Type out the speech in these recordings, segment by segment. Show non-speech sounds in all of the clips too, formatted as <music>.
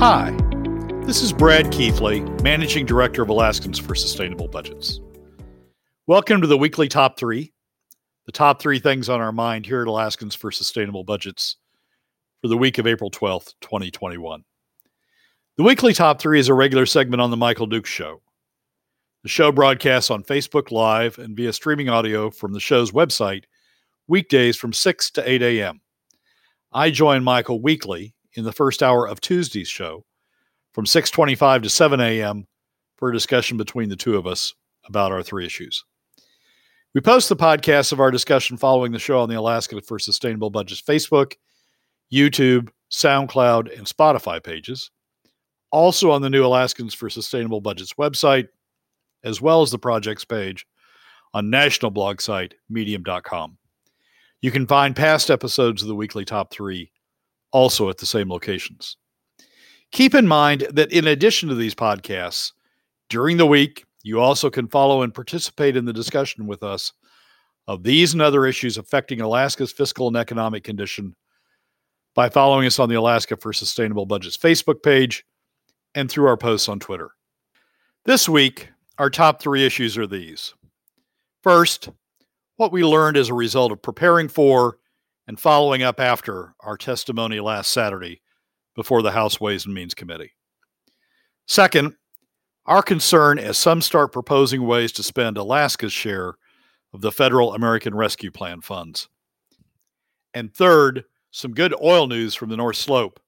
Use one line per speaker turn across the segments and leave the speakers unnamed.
Hi, this is Brad Keithley, Managing Director of Alaskans for Sustainable Budgets. Welcome to the weekly top three, the top three things on our mind here at Alaskans for Sustainable Budgets for the week of April 12th, 2021. The weekly top three is a regular segment on The Michael Dukes Show. The show broadcasts on Facebook Live and via streaming audio from the show's website weekdays from 6 to 8 a.m. I join Michael weekly in the first hour of Tuesday's show from 6:25 to 7 a.m. for a discussion between the two of us about our three issues. We post the podcast of our discussion following the show on the Alaska for Sustainable Budgets Facebook, YouTube, SoundCloud, and Spotify pages. Also on the new Alaskans for Sustainable Budgets website, as well as the project's page on national blog site medium.com. You can find past episodes of the weekly top three also at the same locations. Keep in mind that in addition to these podcasts, during the week, you also can follow and participate in the discussion with us of these and other issues affecting Alaska's fiscal and economic condition by following us on the Alaska for Sustainable Budgets Facebook page and through our posts on Twitter. This week, our top three issues are these. First, what we learned as a result of preparing for and following up after our testimony last Saturday before the House Ways and Means Committee. Second, our concern as some start proposing ways to spend Alaska's share of the federal American Rescue Plan funds. And third, some good oil news from the North Slope,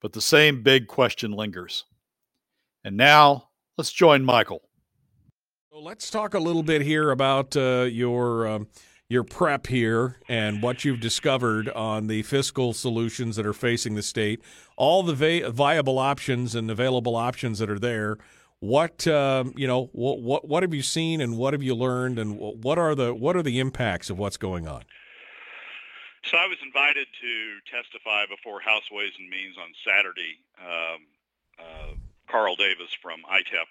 but the same big question lingers. And now, let's join Michael.
So let's talk a little bit here about uh, your. Um, your prep here and what you've discovered on the fiscal solutions that are facing the state, all the va- viable options and available options that are there. What um, you know, what, what what have you seen and what have you learned and what are the what are the impacts of what's going on?
So I was invited to testify before House Ways and Means on Saturday. Um, uh, Carl Davis from ITEP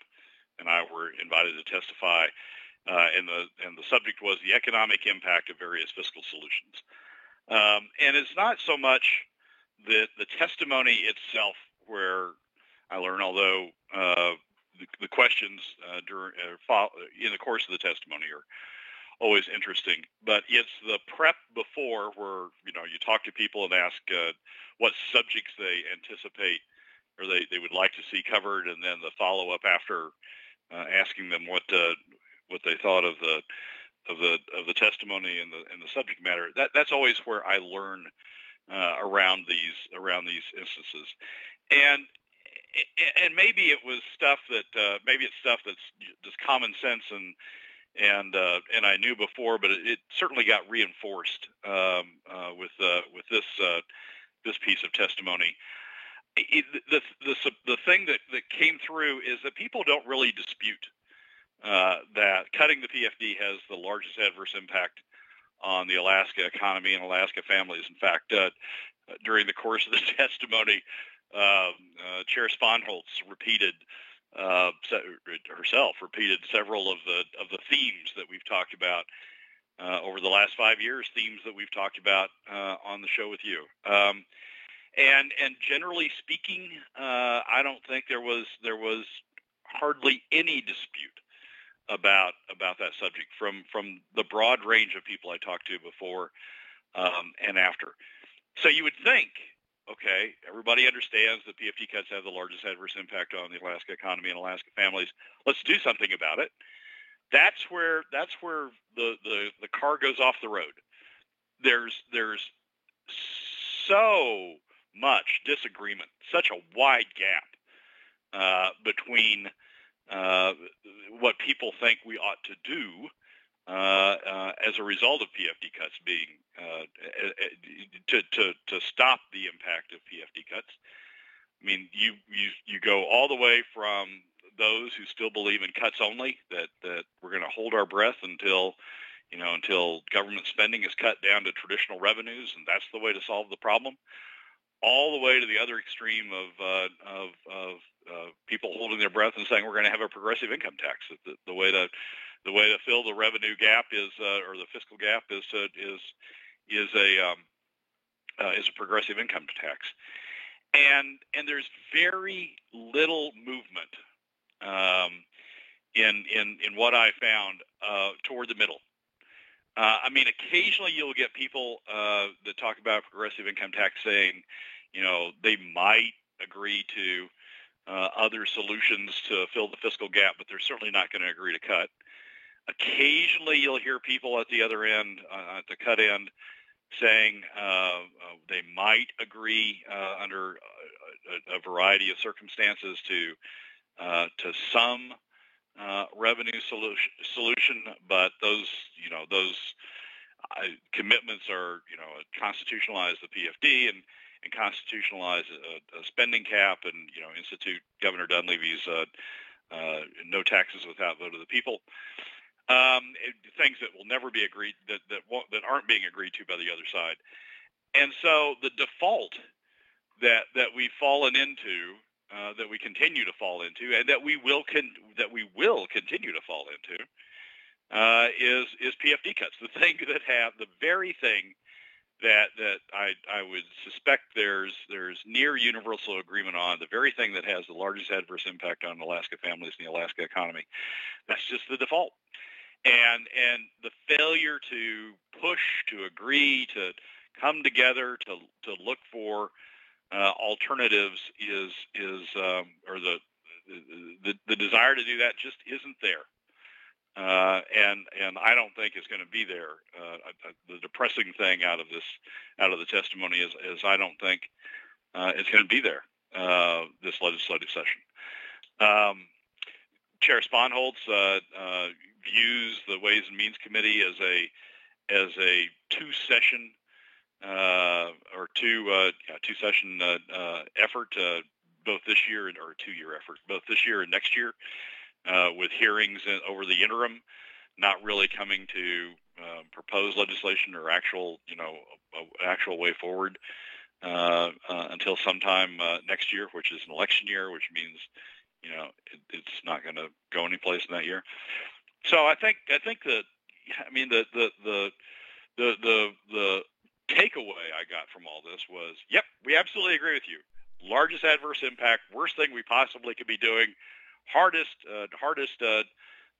and I were invited to testify uh, and the and the subject was the economic impact of various fiscal solutions. Um, and it's not so much the the testimony itself where I learn, although uh, the, the, questions uh, during uh, in the course of the testimony are always interesting, but it's the prep before where you know you talk to people and ask uh, what subjects they anticipate or they, they would like to see covered, and then the follow up after uh, asking them what uh, what they thought of the of the of the testimony and the and the subject matter. That that's always where I learn uh, around these around these instances, and and maybe it was stuff that uh, maybe it's stuff that's just common sense and and uh, and I knew before, but it, it certainly got reinforced um, uh, with uh, with this uh, this piece of testimony. It, the, the the thing that, that came through is that people don't really dispute uh, that cutting the PFD has the largest adverse impact on the Alaska economy and Alaska families. In fact, uh, during the course of the <laughs> testimony, uh, uh, Chair Spohnholz repeated uh, herself repeated several of the of the themes that we've talked about uh, over the last five years. Themes that we've talked about on the show with you. Um, and and generally speaking, I don't think there was there was hardly any dispute about about that subject from from the broad range of people I talked to before um, and after. So you would think, okay, everybody understands that PFD cuts have the largest adverse impact on the Alaska economy and Alaska families. Let's do something about it. That's where that's where the the, the car goes off the road. There's there's so much disagreement, such a wide gap uh, between uh, what people think we ought to do uh, uh, as a result of PFD cuts being uh, to, to to stop the impact of PFD cuts. I mean, you you you go all the way from those who still believe in cuts only that that we're going to hold our breath until you know until government spending is cut down to traditional revenues and that's the way to solve the problem all the way to the other extreme of uh, of, of uh, people holding their breath and saying we're going to have a progressive income tax. The, the, way to the way to fill the revenue gap is uh, or the fiscal gap is to, is is a um, uh, is a progressive income tax. and and there's very little movement um, in in in what I found uh, toward the middle. Uh, I mean, occasionally you'll get people uh, that talk about progressive income tax saying, you know, they might agree to uh, other solutions to fill the fiscal gap, but they're certainly not going to agree to cut. Occasionally you'll hear people at the other end, uh, at the cut end, saying uh, uh, they might agree uh, under a, a, variety of circumstances to uh, to some uh, revenue solution, solution, but those you know those commitments are you know constitutionalize the PFD and and constitutionalize a, a, spending cap and you know institute Governor Dunleavy's no taxes without vote of the people um, things that will never be agreed that that that aren't being agreed to by the other side. And so the default that that we've fallen into, uh, that we continue to fall into, and that we will con- that we will continue to fall into, uh, is is PFD cuts. The thing that have the very thing that that I I would suspect there's there's near universal agreement on the very thing that has the largest adverse impact on Alaska families and the Alaska economy. That's just the default and and the failure to push, to agree, to come together, to to look for uh, alternatives is is um, or the, the the desire to do that just isn't there. Uh, and and I don't think it's going to be there. Uh, the depressing thing out of this out of the testimony is is I don't think uh, it's going to be there uh, this legislative session. Um, Chair Spohnholz uh, uh, views the Ways and Means Committee as a as a two session or two yeah, two session effort both this year and or two year effort both this year and next year uh, with hearings over the interim, not really coming to uh, propose legislation or actual you know actual way forward uh, uh, until sometime next year, which is an election year, which means you know it, it's not going to go anyplace in that year. So I think I think that I mean the the the the the, the takeaway I got from all this was, yep, we absolutely agree with you. Largest adverse impact, worst thing we possibly could be doing, hardest uh, hardest uh,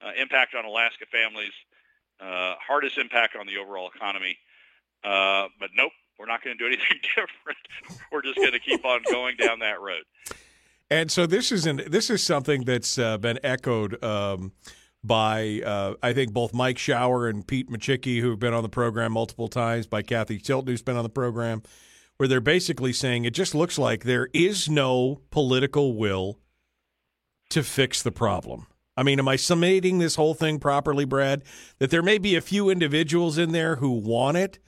uh, impact on Alaska families, uh, hardest impact on the overall economy. Uh, but nope, we're not going to do anything <laughs> different. we're just going to keep on going down that road.
And so this is an, this is something that's uh, been echoed. Um, by uh, I think both Mike Shower and Pete Micciche, who have been on the program multiple times, by Cathy Tilton, who's been on the program, where they're basically saying it just looks like there is no political will to fix the problem. I mean, am I summating this whole thing properly, Brad? That there may be a few individuals in there who want it,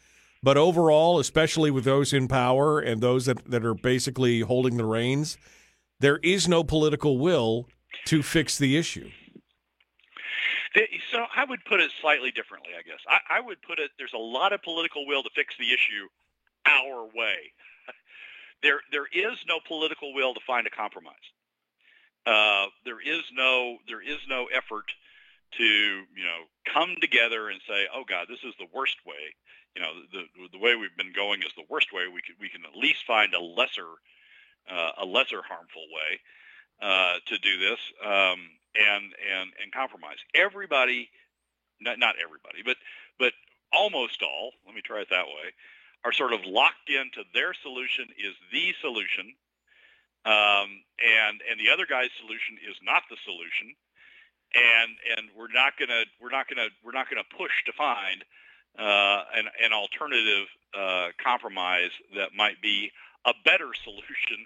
but overall, especially with those in power and those that, that are basically holding the reins, there is no political will to fix the issue.
So I would put it slightly differently, I guess. I, I would put it: there's a lot of political will to fix the issue our way. there, there is no political will to find a compromise. Uh, there is no, there is no effort to, you know, come together and say, "Oh God, this is the worst way." You know, the the way we've been going is the worst way. We can we can at least find a lesser, uh, a lesser harmful way uh, to do this. Um, and and and compromise. Everybody, not not everybody, but but almost all. Let me try it that way. Are sort of locked into their solution is the solution, um, and and the other guy's solution is not the solution, and and we're not gonna we're not gonna we're not gonna push to find uh, an an alternative uh, compromise that might be a better solution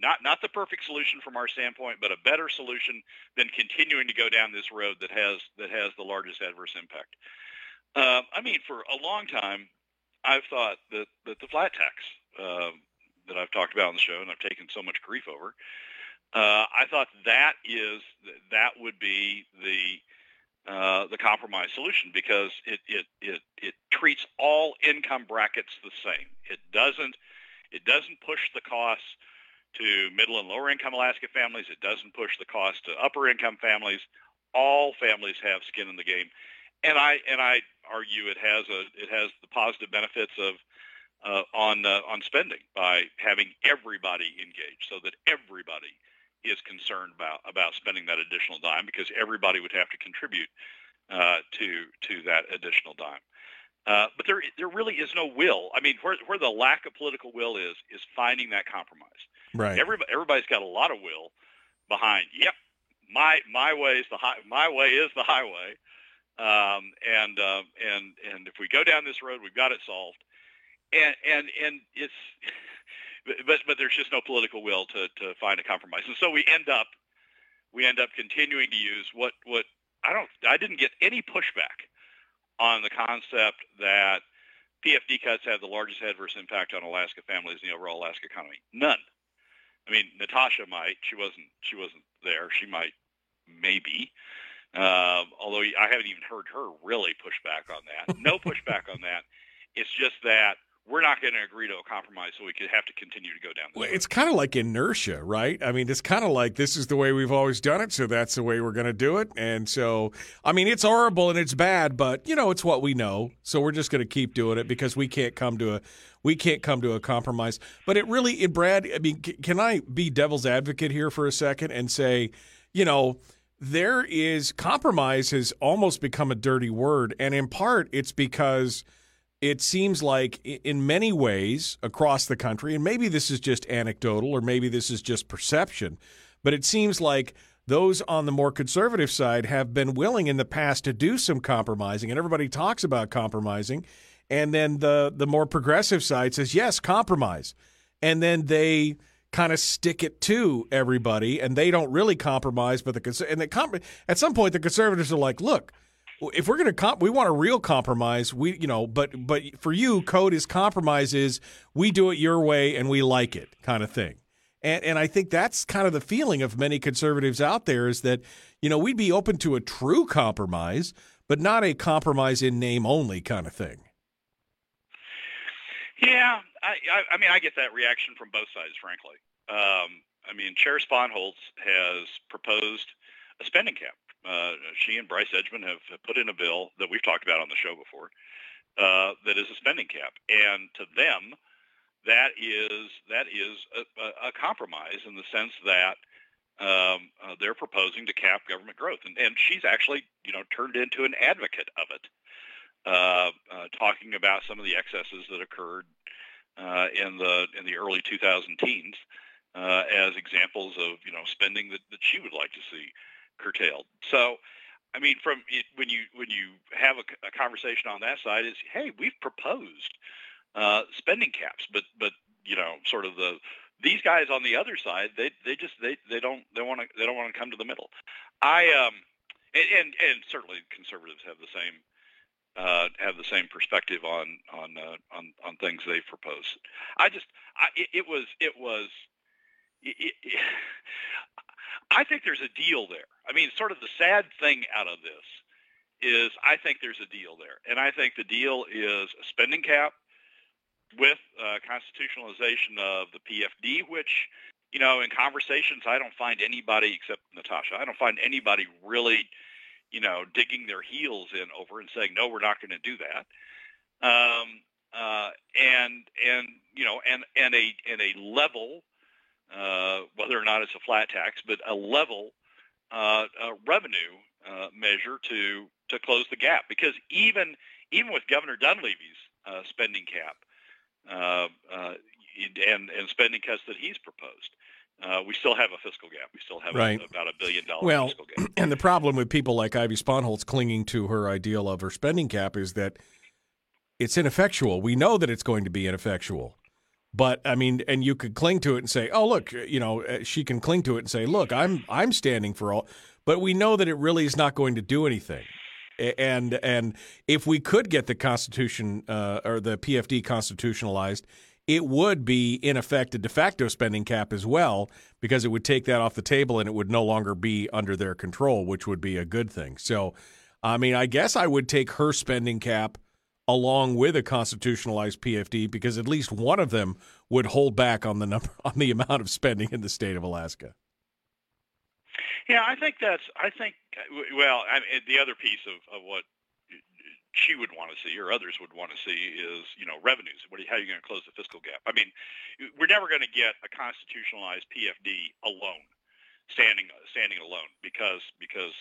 not not the perfect solution from our standpoint, but a better solution than continuing to go down this road that has that has the largest adverse impact. Uh, I mean, for a long time, I've thought that that the flat tax uh, that I've talked about on the show and I've taken so much grief over, uh, I thought that is that would be the uh, the compromise solution because it, it it it treats all income brackets the same. It doesn't it doesn't push the costs to middle and lower income Alaska families. It doesn't push the cost to upper income families. All families have skin in the game, and I and I argue it has a it has the positive benefits of uh, on uh, on spending by having everybody engaged, so that everybody is concerned about about spending that additional dime because everybody would have to contribute uh, to to that additional dime. Uh, but there there really is no will. I mean, where where the lack of political will is is finding that compromise.
Right.
Everybody everybody's got a lot of will behind. Yep, my my way is the high, my way is the highway. Um, and uh, and and if we go down this road, we've got it solved. And and and it's <laughs> but but there's just no political will to to find a compromise, and so we end up we end up continuing to use what what I don't I didn't get any pushback on the concept that PFD cuts have the largest adverse impact on Alaska families and the overall Alaska economy. None. I mean, Natasha might. She wasn't. She wasn't there. She might, maybe. Uh, although I haven't even heard her really push back on that. No pushback on that. It's just that we're not going to agree to a compromise, so we could have to continue to go down.
Well, it's kind of like inertia, right? I mean, it's kind of like this is the way we've always done it, so that's the way we're going to do it. And so, I mean, it's horrible and it's bad, but you know, it's what we know, so we're just going to keep doing it because we can't come to a we can't come to a compromise. But it really, it, Brad, I mean, can I be devil's advocate here for a second and say, you know? There is compromise has almost become a dirty word, and in part it's because it seems like in many ways across the country, and maybe this is just anecdotal or maybe this is just perception, but it seems like those on the more conservative side have been willing in the past to do some compromising, and everybody talks about compromising. And then the the more progressive side says, yes, compromise. And then they kind of stick it to everybody, and they don't really compromise. But the and the at some point, the conservatives are like, look, if we're going to comp, we want a real compromise. We, you know, but but for you, code is compromise is we do it your way and we like it, kind of thing. And and I think that's kind of the feeling of many conservatives out there is that you know we'd be open to a true compromise, but not a compromise in name only kind of thing.
Yeah, I, I, I mean, I get that reaction from both sides, frankly. Um, I mean, Chair Spohnholz has proposed a spending cap uh, she and Bryce Edgmon have, put in a bill that we've talked about on the show before uh, that is a spending cap, and to them, that is that is a, a compromise in the sense that um, uh, they're proposing to cap government growth, and, and she's actually you know turned into an advocate of it, uh, uh, talking about some of the excesses that occurred uh, in the in the early 2000 teens uh, as examples of you know spending that, that she would like to see curtailed. So, I mean, from it, when you when you have a, a, conversation on that side, is hey, we've proposed uh, spending caps, but but you know, sort of the these guys on the other side, they they just they they don't they want to they don't want to come to the middle. I um and and, and certainly conservatives have the same. Uh, have the same perspective on on uh, on on things they've proposed. I just, I, it, it was it was it, it, I think there's a deal there. I mean, sort of the sad thing out of this is I think there's a deal there. And I think the deal is a spending cap with uh, constitutionalization of the PFD, which, you know, in conversations, I don't find anybody except Natasha, I don't find anybody really, you know, digging their heels in over and saying, no, we're not going to do that. Um, uh, and, and, you know, and, and a, and a level uh, whether or not it's a flat tax, but a level uh, uh, revenue uh, measure to to close the gap. Because even even with Governor Dunleavy's uh, spending cap uh, and and spending cuts that he's proposed, uh, we still have a fiscal gap. We still have
right.
a, about a billion dollar
well,
fiscal gap. <clears throat>
And the problem with people like Ivy Spohnholz clinging to her ideal of her spending cap is that it's ineffectual. We know that it's going to be ineffectual. But I mean, and you could cling to it and say, "Oh, look, you know," uh, she can cling to it and say, "Look, I'm I'm standing for all." But we know that it really is not going to do anything. And and if we could get the Constitution uh, or the PFD constitutionalized, it would be in effect a de facto spending cap as well, because it would take that off the table and it would no longer be under their control, which would be a good thing. So, I mean, I guess I would take her spending cap along with a constitutionalized PFD because at least one of them would hold back on the number <laughs> on the amount of spending in the state of Alaska.
Yeah, I think that's. I think. Well, I mean, the other piece of, of what she would want to see or others would want to see is, you know, revenues. What, are, how are you going to close the fiscal gap? I mean, we're never going to get a constitutionalized PFD alone, standing standing alone, because because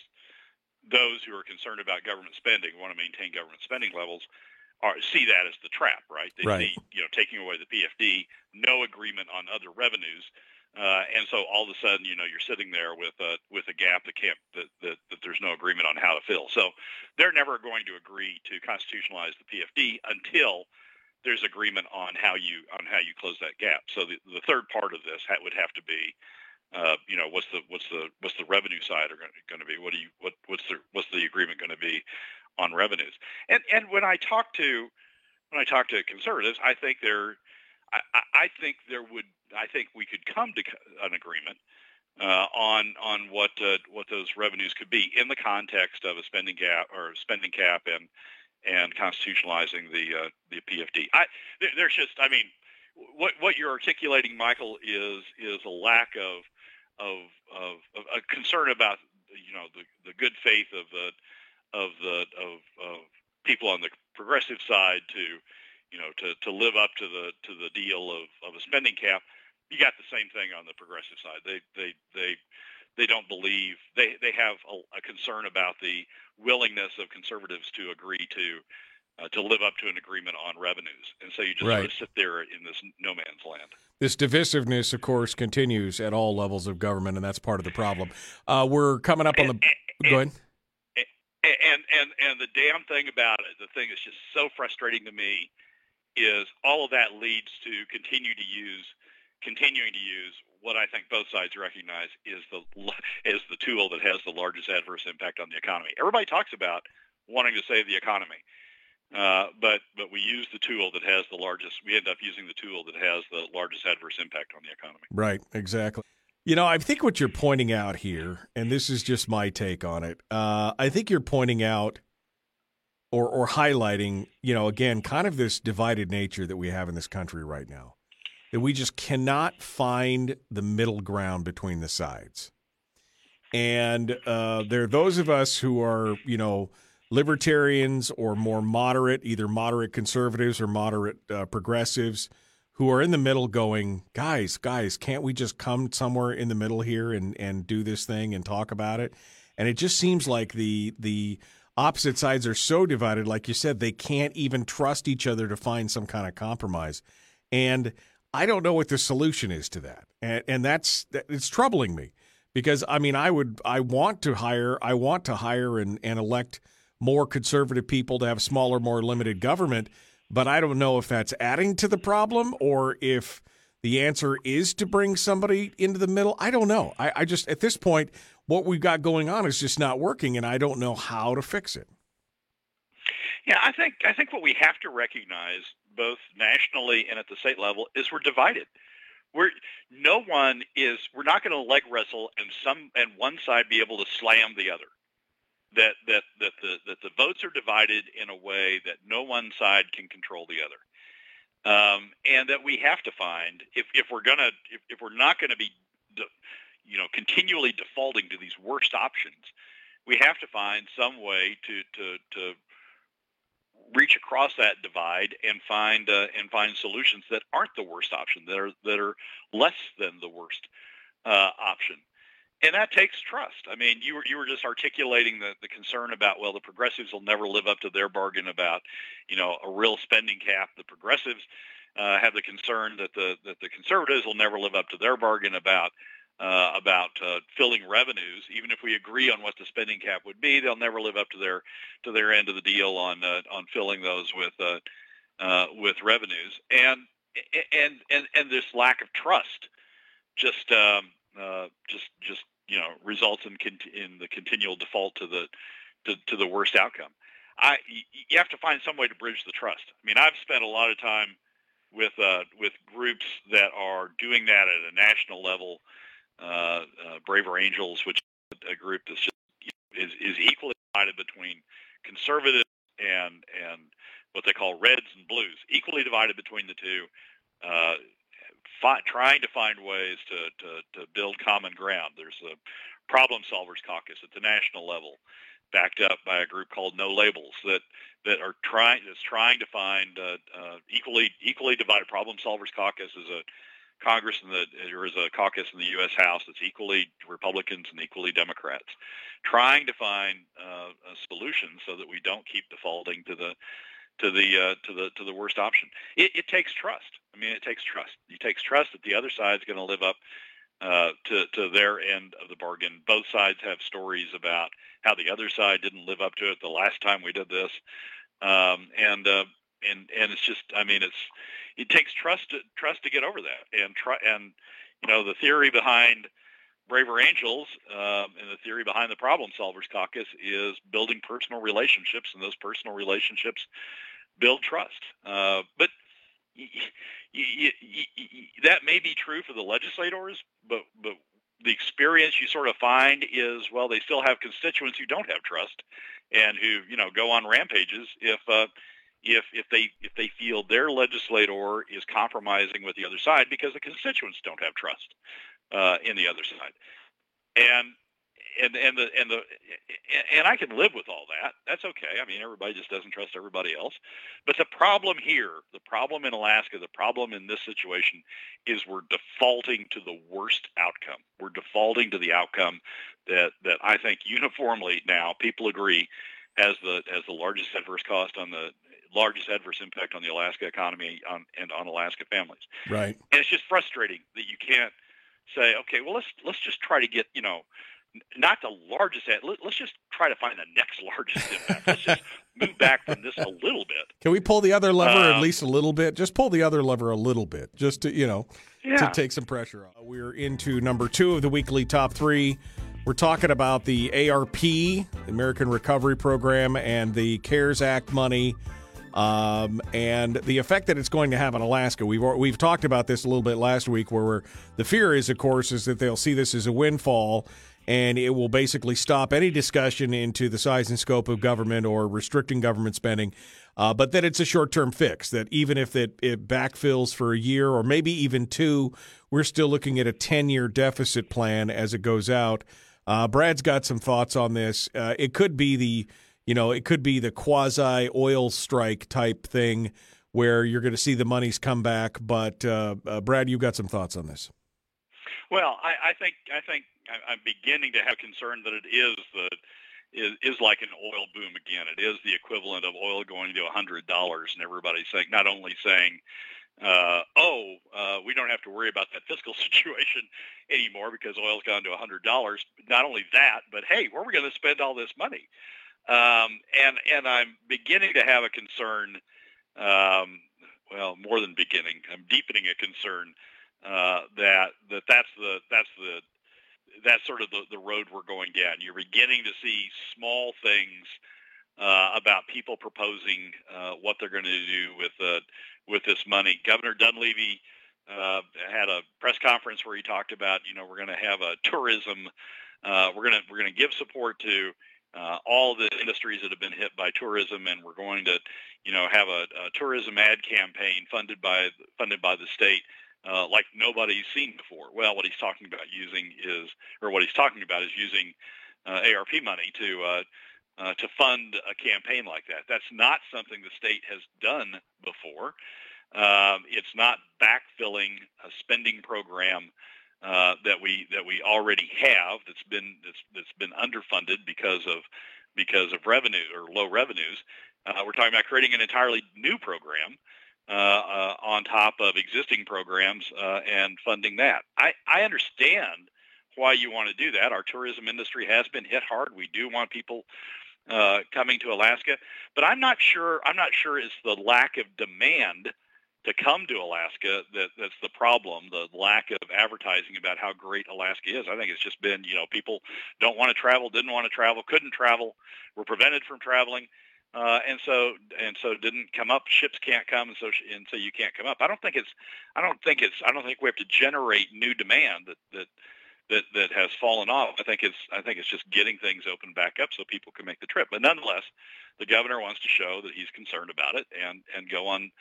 those who are concerned about government spending want to maintain government spending levels are see that as the trap, right? They
right.
see, you know, taking away the PFD, no agreement on other revenues, uh, and so all of a sudden, you know, you're sitting there with a with a gap that can't that, that, that there's no agreement on how to fill. So they're never going to agree to constitutionalize the PFD until there's agreement on how you on how you close that gap. So the, the third part of this ha- would have to be, uh, you know, what's the what's the what's the revenue side are going to be? What do you what what's the what's the agreement going to be on revenues? And and when I talk to when I talk to conservatives, I think they're I, I think there would I think we could come to an agreement uh, on on what uh, what those revenues could be in the context of a spending gap or spending cap and and constitutionalizing the uh, the PFD. I there's just I mean what what you're articulating, Michael, is is a lack of of of, of a concern about you know the, the good faith of the of the of, of people on the progressive side to you know to, to live up to the to the deal of, of a spending cap you got the same thing on the progressive side. They they they they don't believe they they have a, a concern about the willingness of conservatives to agree to uh, to live up to an agreement on revenues, and so you just
right.
sort of sit there in this no man's land.
This divisiveness, of course, continues at all levels of government, and that's part of the problem. Uh, we're coming up on the.
And, and,
go ahead.
And and and the damn thing about it, the thing that's just so frustrating to me, is all of that leads to continue to use continuing to use what I think both sides recognize is the is the tool that has the largest adverse impact on the economy. Everybody talks about wanting to save the economy, uh, but but we use the tool that has the largest. We end up using the tool that has the largest adverse impact on the economy.
Right. Exactly. You know, I think what you're pointing out here, and this is just my take on it. Uh, I think you're pointing out or or highlighting, you know, again, kind of this divided nature that we have in this country right now that we just cannot find the middle ground between the sides. And uh, there are those of us who are, you know, libertarians or more moderate, either moderate conservatives or moderate uh, progressives, who are in the middle going, guys, guys, can't we just come somewhere in the middle here and, and do this thing and talk about it? And it just seems like the the opposite sides are so divided, like you said, they can't even trust each other to find some kind of compromise. And I don't know what the solution is to that, and, and that's it's troubling me because I mean I would I want to hire I want to hire and, and elect more conservative people to have smaller, more limited government, but I don't know if that's adding to the problem or if the answer is to bring somebody into the middle. I don't know. I, I just at this point what we've got going on is just not working, and I don't know how to fix it.
Yeah, I think I think what we have to recognize both nationally and at the state level is we're divided. We're no one is we're not going to leg wrestle and some and one side be able to slam the other. That that that the that the votes are divided in a way that no one side can control the other. Um, and that we have to find if, if we're gonna if, if we're not going to be you know continually defaulting to these worst options, we have to find some way to to to reach across that divide and find uh, and find solutions that aren't the worst option, that are that are less than the worst uh, option, and that takes trust. I mean, you were you were just articulating the, the concern about well, the progressives will never live up to their bargain about you know a real spending cap. The progressives uh, have the concern that the that the conservatives will never live up to their bargain about uh, about uh, filling revenues. Even if we agree on what the spending cap would be, they'll never live up to their to their end of the deal on uh, on filling those with uh, uh, with revenues. And and and and this lack of trust just um, uh, just just you know results in cont- in the continual default to the to, to the worst outcome. I you have to find some way to bridge the trust. I mean, I've spent a lot of time with uh, with groups that are doing that at a national level uh, uh, Braver Angels, which is a group that's just is, is equally divided between conservatives and and what they call reds and blues, equally divided between the two, uh, fi- trying to find ways to, to, to build common ground. There's a problem solvers caucus at the national level backed up by a group called No Labels that that are trying that's trying to find uh, uh, equally equally divided. Problem Solvers Caucus is a Congress and the there is a caucus in the U.S. House that's equally Republicans and equally Democrats, trying to find uh, a solution so that we don't keep defaulting to the to the uh, to the to the worst option. It, it takes trust. I mean, it takes trust. It takes trust that the other side is going to live up uh, to to their end of the bargain. Both sides have stories about how the other side didn't live up to it the last time we did this, um, and uh, and and it's just, I mean, it's it takes trust to, trust to get over that, and try and you know the theory behind Braver Angels um, and the theory behind the Problem Solvers Caucus is building personal relationships, and those personal relationships build trust. Uh, but that may be true for the legislators, but but the experience you sort of find is well, they still have constituents who don't have trust, and who you know go on rampages if uh, if if they if they feel their legislator is compromising with the other side because the constituents don't have trust uh, in the other side, and and and the and the and I can live with all that. That's okay. I mean, everybody just doesn't trust everybody else. But the problem here, the problem in Alaska, the problem in this situation is we're defaulting to the worst outcome. We're defaulting to the outcome that that I think uniformly now people agree as the has the largest adverse cost on the largest adverse impact on the Alaska economy on, and on Alaska families.
Right.
And it's just frustrating that you can't say, okay, well let's let's just try to get you know not the largest. Let's just try to find the next <laughs> largest impact. Let's just move back from this a little bit.
Can we pull the other lever um, at least a little bit? Just pull the other lever a little bit, just to you know, yeah. to take some pressure off. We're into number two of the weekly top three. We're talking about the ARP, the American Recovery Program, and the CARES Act money. Um, and the effect that it's going to have on Alaska. We've we've talked about this a little bit last week, where the fear is, of course, is that they'll see this as a windfall, and it will basically stop any discussion into the size and scope of government or restricting government spending. Uh, but that it's a short term fix, that even if it, it backfills for a year or maybe even two, we're still looking at a 10 year deficit plan as it goes out. Uh, Brad's got some thoughts on this. Uh, it could be the, you know, it could be the quasi oil strike type thing where you're going to see the monies come back. But uh, uh, Brad, you've got some thoughts on this.
Well, I, I think I think I'm beginning to have concern that it is the is, is like an oil boom again. It is the equivalent of oil going to hundred dollars, and everybody's saying not only saying, uh, "Oh, uh, we don't have to worry about that fiscal <laughs> situation anymore because oil's gone to hundred dollars." Not only that, but hey, where are we going to spend all this money? Um, and and I'm beginning to have a concern. Um, well, more than beginning, I'm deepening a concern uh, that that that's the that's the that's sort of the, the road we're going down. You're beginning to see small things uh, about people proposing uh, what they're going to do with uh, with this money. Governor Dunleavy uh, had a press conference where he talked about, you know, we're going to have a tourism. Uh, we're going to we're going to give support to uh, all the industries that have been hit by tourism, and we're going to, you know, have a, a tourism ad campaign funded by funded by the state uh, like nobody's seen before. Well, what he's talking about using is, or what he's talking about is using uh, ARP money to uh, uh, to fund a campaign like that. That's not something the state has done before. Um, it's not backfilling a spending program uh, that we that we already have that's been that's that's been underfunded because of because of revenue or low revenues. Uh, we're talking about creating an entirely new program on top of existing programs uh, and funding that. I, I understand why you want to do that. Our tourism industry has been hit hard. We do want people uh, coming to Alaska, but I'm not sure. I'm not sure it's the lack of demand to come to Alaska that that's the problem. The lack of advertising about how great Alaska is. I think it's just been you know people don't want to travel, didn't want to travel, couldn't travel, were prevented from traveling uh, and so and so didn't come up. Ships can't come, and so and so you can't come up. I don't think it's I don't think it's I don't think we have to generate new demand that that that that has fallen off. I think it's I think it's just getting things open back up so people can make the trip. But nonetheless, the governor wants to show that he's concerned about it and and go on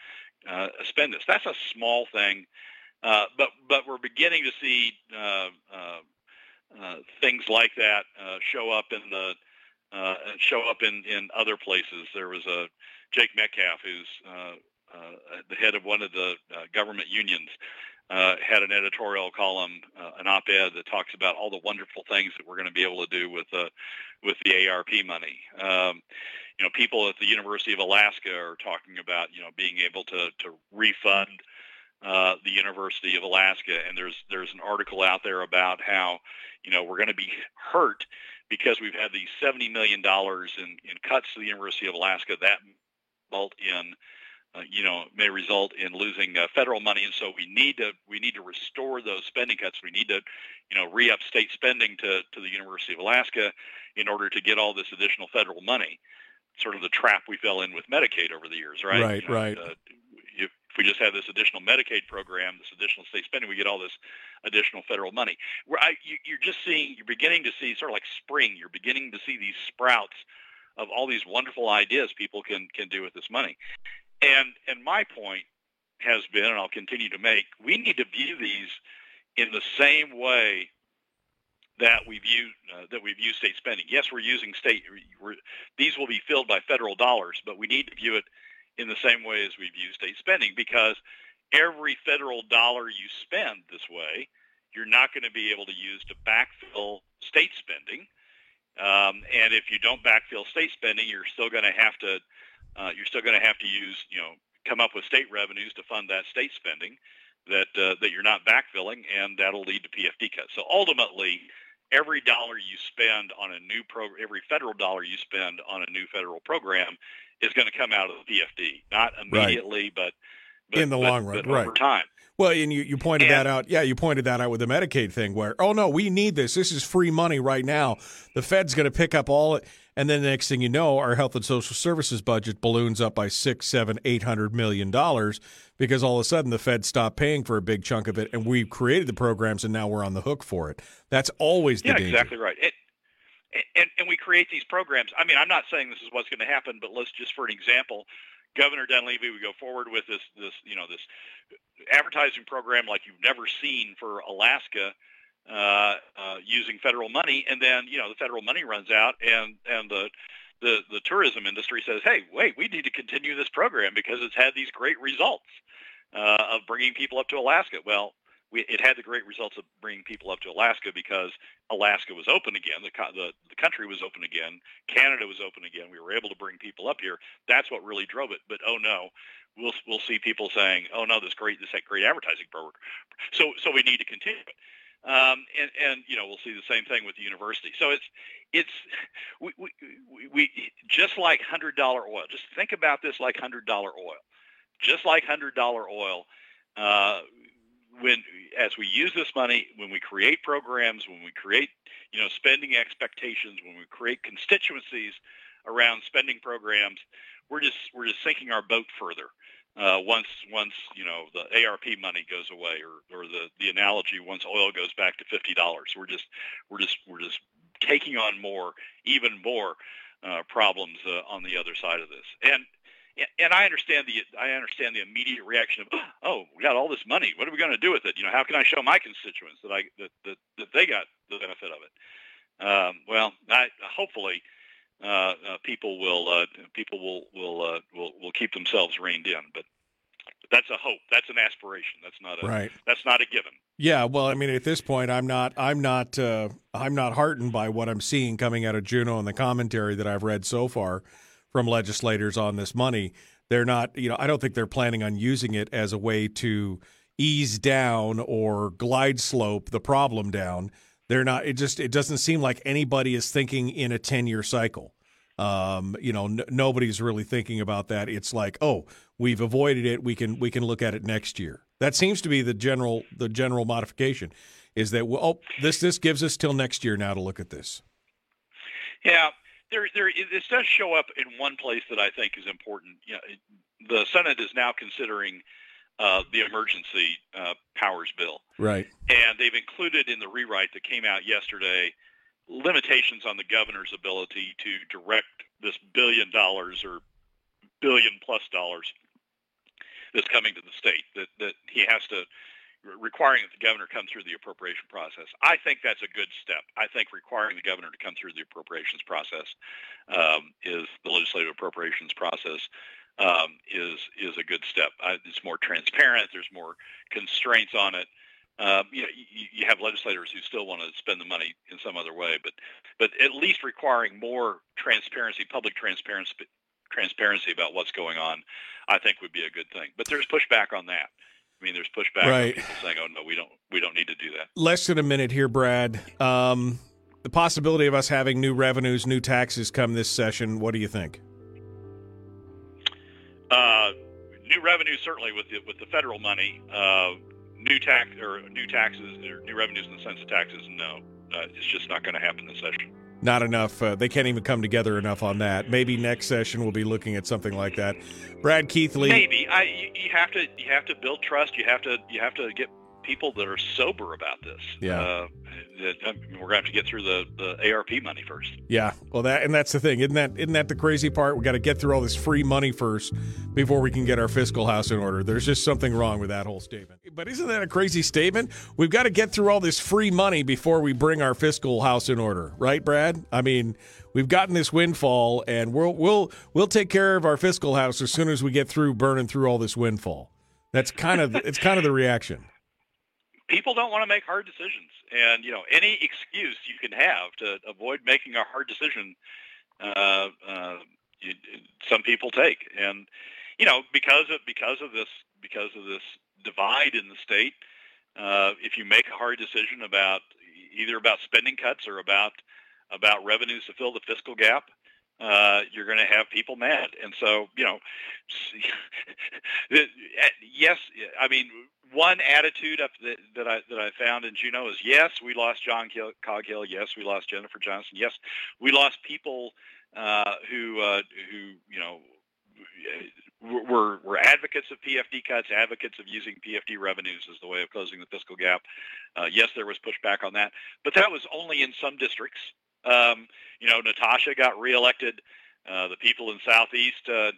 uh, spend this. That's a small thing, uh, but but we're beginning to see uh, uh, uh things like that uh, show up in the uh, show up in, in other places. There was a Jake Metcalfe, who's uh, uh, the head of one of the uh, government unions, uh, had an editorial column, uh, an op-ed that talks about all the wonderful things that we're going to be able to do with uh, with the ARP money. Um, you know, people at the University of Alaska are talking about you know being able to to refund uh, the University of Alaska, and there's there's an article out there about how you know we're going to be hurt because we've had these seventy million dollars in in cuts to the University of Alaska that result in uh, you know may result in losing uh, federal money, and so we need to we need to restore those spending cuts. We need to you know re-up state spending to to the University of Alaska in order to get all this additional federal money. Sort of the trap we fell in with Medicaid over the years, right?
Right,
you know,
right.
Uh, we just have this additional Medicaid program, this additional state spending, we get all this additional federal money. Where I, you, you're just seeing, you're beginning to see sort of like spring. You're beginning to see these sprouts of all these wonderful ideas people can can do with this money. And and my point has been, and I'll continue to make, we need to view these in the same way that we view uh, that we view state spending. Yes, we're using state; we're, these will be filled by federal dollars, but we need to view it in the same way as we view state spending because every federal dollar you spend this way, you're not going to be able to use to backfill state spending. Um, and if you don't backfill state spending, you're still going to have to uh, you're still going to have to use you know come up with state revenues to fund that state spending that uh, that you're not backfilling, and that'll lead to PFD cuts. So ultimately, every dollar you spend on a new program, every federal dollar you spend on a new federal program is going to come out of the PFD, not immediately, right. but, but,
in the
but,
long run, right?
Over time.
Well, and you, you pointed
and,
that out. Yeah, you pointed that out with the Medicaid thing where, oh, no, we need this. This is free money right now. The Fed's going to pick up all it. And then the next thing you know, our health and social services budget balloons up by six, seven, eight hundred million dollars because all of a sudden the Fed stopped paying for a big chunk of it, and we created the programs, and now we're on the hook for it. That's always the
yeah,
danger.
exactly right. It, and, and we create these programs. I mean, I'm not saying this is what's going to happen, but let's just for an example, Governor Dunleavy would go forward with this, this, you know, this advertising program like you've never seen for Alaska, uh, uh, using federal money, and then you know the federal money runs out, and and the the the tourism industry says, hey, wait, we need to continue this program because it's had these great results uh, of bringing people up to Alaska. Well, we, it had the great results of bringing people up to Alaska because Alaska was open again. The, the the country was open again. Canada was open again. We were able to bring people up here. That's what really drove it. But oh no, we'll we'll see people saying, oh no, this great this great advertising program. So so we need to continue it. Um, and, and you know we'll see the same thing with the university. So it's it's we, we, we just like hundred dollar oil. Just think about this like hundred dollar oil. Just like hundred dollar oil, uh, when as we use this money, when we create programs, when we create you know spending expectations, when we create constituencies around spending programs, we're just we're just sinking our boat further. Uh, once once you know the ARP money goes away, or, or the the analogy once oil goes back to fifty dollars, we're just we're just we're just taking on more, even more uh, problems uh, on the other side of this. And and I understand the I understand the immediate reaction of oh we got all this money. What are we going to do with it? You know how can I show my constituents that I that that, that they got the benefit of it? Um, well I, hopefully uh, uh, people will uh, people will will uh, will will keep themselves reined in but that's a hope. That's an aspiration. That's not a
right.
that's not a given.
Yeah well I mean at this point I'm not I'm not uh, I'm not heartened by what I'm seeing coming out of Juneau and the commentary that I've read so far from legislators on this money. They're not, you know, I don't think they're planning on using it as a way to ease down or glide slope the problem down. They're not. It just it doesn't seem like anybody is thinking in a ten year cycle. Um, you know, n- nobody's really thinking about that. It's like, oh, we've avoided it. We can we can look at it next year. That seems to be the general the general modification. Is that well, oh, this this gives us till next year now to look at this.
Yeah, there, there, this does show up in one place that I think is important. You know, the Senate is now considering uh, the emergency uh, powers bill,
right?
And they've included in the rewrite that came out yesterday limitations on the governor's ability to direct this billion dollars or billion plus dollars that's coming to the state. That that he has to requiring that the governor come through the appropriation process. I think that's a good step. I think requiring the governor to come through the appropriations process um, is the legislative appropriations process um, is is a good step. Uh, it's more transparent. There's more constraints on it. Um, you know, you, you have legislators who still want to spend the money in some other way, but but at least requiring more transparency, public transparency, transparency about what's going on, I think would be a good thing. But there's pushback on that. I mean, there's pushback right. people saying, "Oh no, we don't, we don't need to do that."
Less than a minute here, Brad. Um, the possibility of us having new revenues, new taxes come this session. What do you think?
Uh, new revenues certainly with the with the federal money. Uh, new tax or new taxes or new revenues in the sense of taxes. No, uh, it's just not going to happen this session
not enough. Uh, they can't even come together enough on that. Maybe next session we'll be looking at something like that. Brad Keithley.
Maybe I, you, you have to you have to build trust. You have to you have to get people that are sober about this.
Yeah, uh,
we're going to have to get through the, the ARP money first.
Yeah, well, that and that's the thing, isn't that isn't that the crazy part? We got to get through all this free money first before we can get our fiscal house in order. There's just something wrong with that whole statement. But isn't that a crazy statement? We've got to get through all this free money before we bring our fiscal house in order, right, Brad? I mean. We've gotten this windfall, and we'll we'll we'll take care of our fiscal house as soon as we get through burning through all this windfall. That's kind of it's kind of the reaction
people don't want to make hard decisions, and you know any excuse you can have to avoid making a hard decision, uh, uh, you, some people take, and you know because of because of this because of this divide in the state, uh, if you make a hard decision about either about spending cuts or about about revenues to fill the fiscal gap, uh, you're going to have people mad. And so, you know, <laughs> yes, I mean, one attitude up that, that I that I found in Juneau is yes, we lost John Coghill. Yes, we lost Jennifer Johnston. Yes, we lost people uh, who uh, who you know were were advocates of PFD cuts, advocates of using PFD revenues as the way of closing the fiscal gap. Uh, yes, there was pushback on that, but that was only in some districts. Um, you know, Natasha got reelected. Uh, the people in Southeast, uh,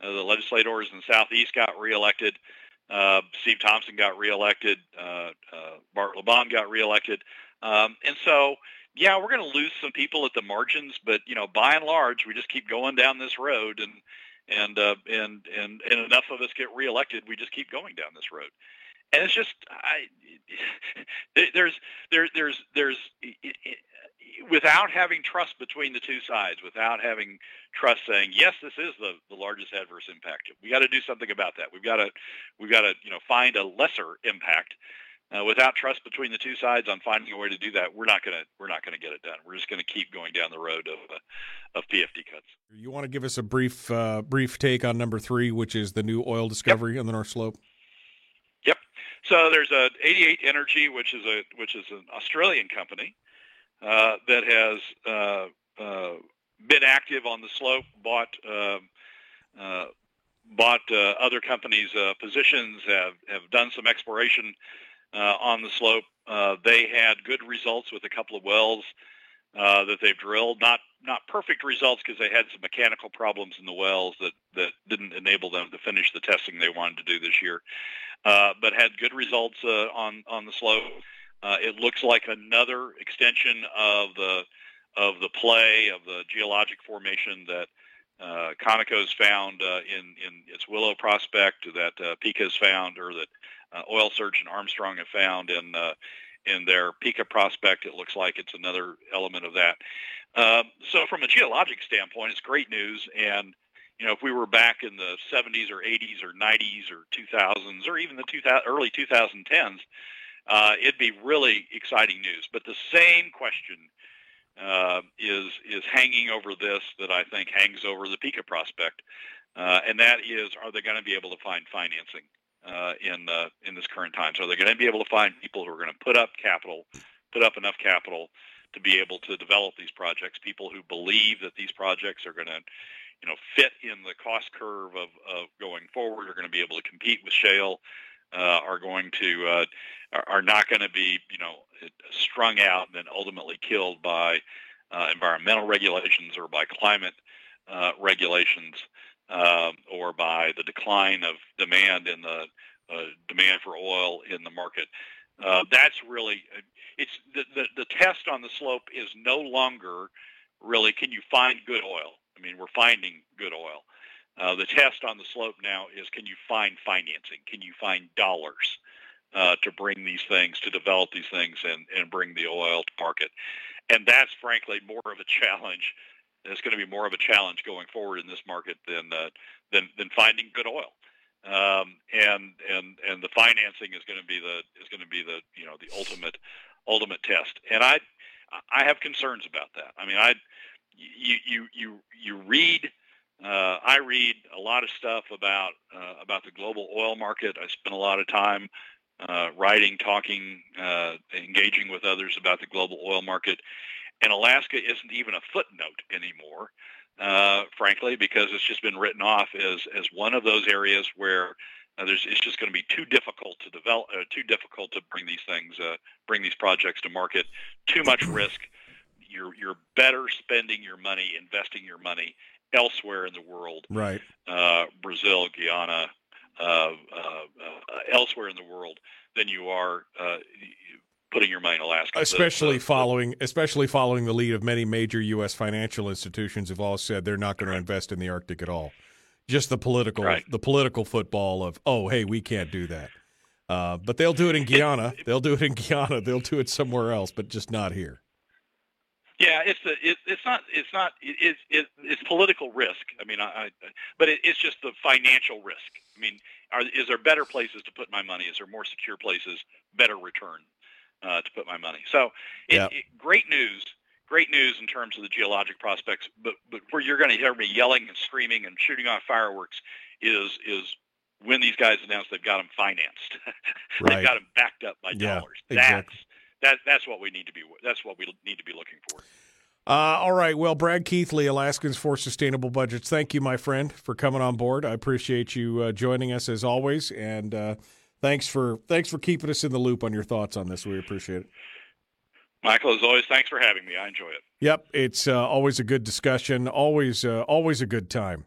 uh, the legislators in Southeast got reelected. Uh, Steve Thompson got reelected. Uh, uh, Bart LeBon got reelected. Um, and so, yeah, we're going to lose some people at the margins, but you know, by and large, we just keep going down this road, and and uh, and and and enough of us get reelected, we just keep going down this road. And it's just, I, <sighs> there's there, there's there's without having trust between the two sides, without having trust saying, yes, this is the, the largest adverse impact. We got to do something about that. We've got to we've got to you know find a lesser impact. Uh, without trust between the two sides on finding a way to do that, we're not gonna we're not gonna get it done. We're just gonna keep going down the road of uh, of PFD cuts.
You want to give us a brief uh, brief take on number three, which is the new oil discovery yep. on the North Slope.
Yep. So there's a 88 Energy, which is a which is an Australian company uh, that has uh, uh, been active on the slope, bought um, uh, bought uh, other companies' positions, have have done some exploration on the slope. they had good results with a couple of wells that they've drilled. Not not perfect results because they had some mechanical problems in the wells that that didn't enable them to finish the testing they wanted to do this year. but had good results on on the slope. Uh, it looks like another extension of the of the play of the geologic formation that uh, Conoco's found uh, in in its Willow prospect, that uh, Pikka's found, or that uh, Oil Search and Armstrong have found in uh, in their Pikka prospect. It looks like it's another element of that. Um, so, from a geologic standpoint, it's great news. And you know, if we were back in the 70s or 80s or 90s or 2000s or even the 2000, early 2010s, uh, it'd be really exciting news. But the same question uh, is is hanging over this that I think hangs over the Pikka prospect, uh, and that is: Are they going to be able to find financing uh, in uh, in this current time? So are they going to be able to find people who are going to put up capital, put up enough capital to be able to develop these projects? People who believe that these projects are going to you know, fit in the cost curve of, of going forward, are going to be able to compete with shale, uh, are going to uh, are, not going to be you know strung out and then ultimately killed by uh, environmental regulations or by climate uh, regulations um, or by the decline of demand in the uh, demand for oil in the market. Uh, that's really it's the, the the test on the slope is no longer really can you find good oil. I mean, we're finding good oil. Uh, the test on the slope now is can you find financing? Can you find dollars uh, to bring these things, to develop these things, and, and bring the oil to market? And that's frankly more of a challenge. It's going to be more of a challenge going forward in this market than uh, than, than finding good oil. Um, and and and the financing is going to be the is going to be the you know the ultimate ultimate test. And I I have concerns about that. I mean, I you you you you read. Uh, I read a lot of stuff about uh, about the global oil market. I spend a lot of time uh, writing, talking, uh, engaging with others about the global oil market. And Alaska isn't even a footnote anymore, uh, frankly, because it's just been written off as as one of those areas where uh, there's it's just going to be too difficult to develop, too difficult to bring these things, bring these projects to market. Too much risk. You're you're better spending your money, investing your money elsewhere in the world.
Right.
Uh, Brazil, Guyana, uh, uh, elsewhere in the world than you are putting your money in Alaska.
Especially the, the, following, especially following the lead of many major U.S. financial institutions have all said they're not going to invest in the Arctic at all. Just the political, right. the political football of, oh, hey, we can't do that. Uh, but they'll do it in Guyana. they'll do it in Guyana. They'll do it somewhere else, but just not here.
Yeah, it's the it, it's not it's not it's it, it's political risk. I mean, I, I but it, it's just the financial risk. I mean, are, is there better places to put my money? Is there more secure places, better return uh, to put my money? So, it, yeah. great news great news in terms of the geologic prospects, but but where you're going to hear me yelling and screaming and shooting off fireworks is is when these guys announce they've got them financed, <laughs>
right.
they've got them backed up by
yeah,
dollars.
Exactly.
That's that, that's what we need to be. That's what we need to be looking for.
Uh, all right. Well, Brad Keithley, Alaskans for Sustainable Budgets. Thank you, my friend, for coming on board. I appreciate you uh, joining us as always, and uh, thanks for thanks for keeping us in the loop on your thoughts on this. We appreciate it.
Michael, as always, thanks for having me. I enjoy it.
Yep, it's uh, always a good discussion. Always, uh, always a good time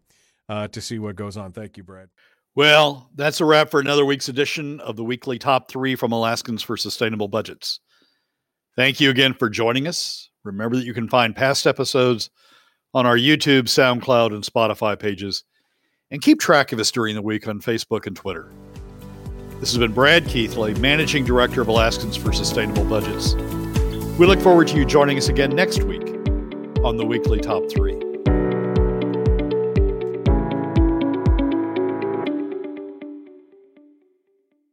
uh, to see what goes on. Thank you, Brad.
Well, that's a wrap for another week's edition of the weekly top three from Alaskans for Sustainable Budgets. Thank you again for joining us. Remember that you can find past episodes on our YouTube, SoundCloud, and Spotify pages, and keep track of us during the week on Facebook and Twitter. This has been Brad Keithley, Managing Director of Alaskans for Sustainable Budgets. We look forward to you joining us again next week on the weekly top three.